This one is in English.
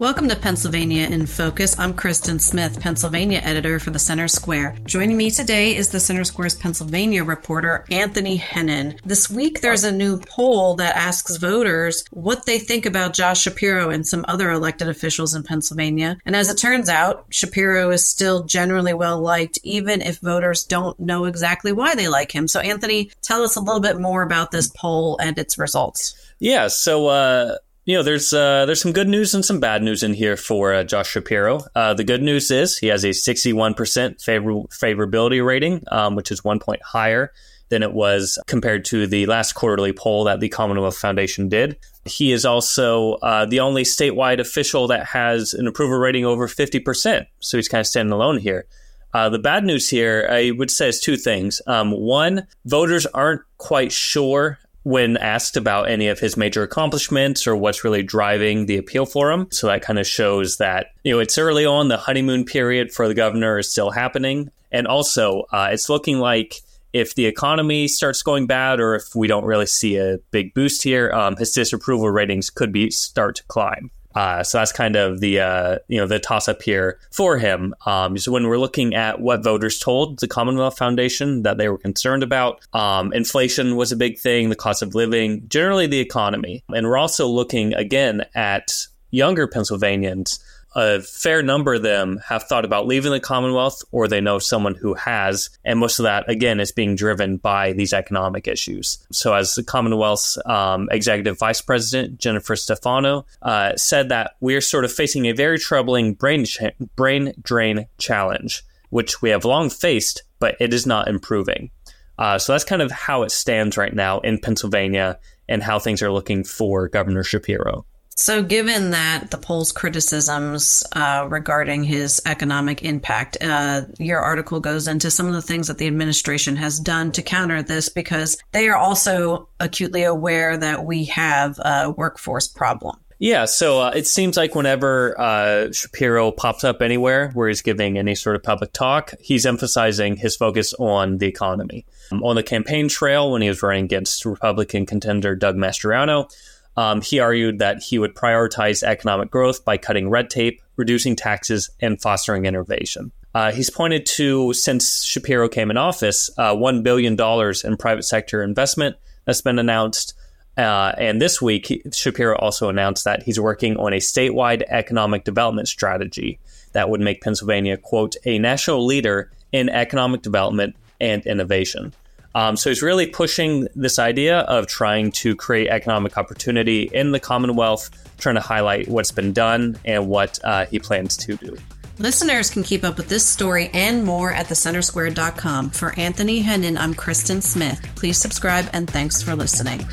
Welcome to Pennsylvania in Focus. I'm Kristen Smith, Pennsylvania editor for the Center Square. Joining me today is the Center Square's Pennsylvania reporter, Anthony Hennen. This week, there's a new poll that asks voters what they think about Josh Shapiro and some other elected officials in Pennsylvania. And as it turns out, Shapiro is still generally well liked, even if voters don't know exactly why they like him. So, Anthony, tell us a little bit more about this poll and its results. Yeah, so uh, you know, there's uh, there's some good news and some bad news in here for uh, Josh Shapiro. Uh, the good news is he has a 61% favor- favorability rating, um, which is one point higher than it was compared to the last quarterly poll that the Commonwealth Foundation did. He is also uh, the only statewide official that has an approval rating over 50%. So he's kind of standing alone here. Uh, the bad news here, I would say, is two things. Um, one, voters aren't quite sure when asked about any of his major accomplishments or what's really driving the appeal for him. So that kind of shows that, you know, it's early on, the honeymoon period for the governor is still happening. And also, uh, it's looking like if the economy starts going bad or if we don't really see a big boost here, um, his disapproval ratings could be start to climb. Uh, so that's kind of the uh, you know the toss up here for him. Um, so when we're looking at what voters told the Commonwealth Foundation that they were concerned about, um, inflation was a big thing, the cost of living, generally the economy, and we're also looking again at younger Pennsylvanians a fair number of them have thought about leaving the Commonwealth or they know someone who has. And most of that, again, is being driven by these economic issues. So, as the Commonwealth's um, executive vice president, Jennifer Stefano, uh, said that we're sort of facing a very troubling brain, brain drain challenge, which we have long faced, but it is not improving. Uh, so, that's kind of how it stands right now in Pennsylvania and how things are looking for Governor Shapiro. So, given that the poll's criticisms uh, regarding his economic impact, uh, your article goes into some of the things that the administration has done to counter this because they are also acutely aware that we have a workforce problem. Yeah, so uh, it seems like whenever uh, Shapiro pops up anywhere where he's giving any sort of public talk, he's emphasizing his focus on the economy. Um, on the campaign trail, when he was running against Republican contender Doug Mastriano, um, he argued that he would prioritize economic growth by cutting red tape, reducing taxes, and fostering innovation. Uh, he's pointed to, since Shapiro came in office, uh, $1 billion in private sector investment that's been announced. Uh, and this week, Shapiro also announced that he's working on a statewide economic development strategy that would make Pennsylvania, quote, a national leader in economic development and innovation. Um, so he's really pushing this idea of trying to create economic opportunity in the Commonwealth, trying to highlight what's been done and what uh, he plans to do. Listeners can keep up with this story and more at thecentersquare.com. For Anthony Hennen, I'm Kristen Smith. Please subscribe and thanks for listening.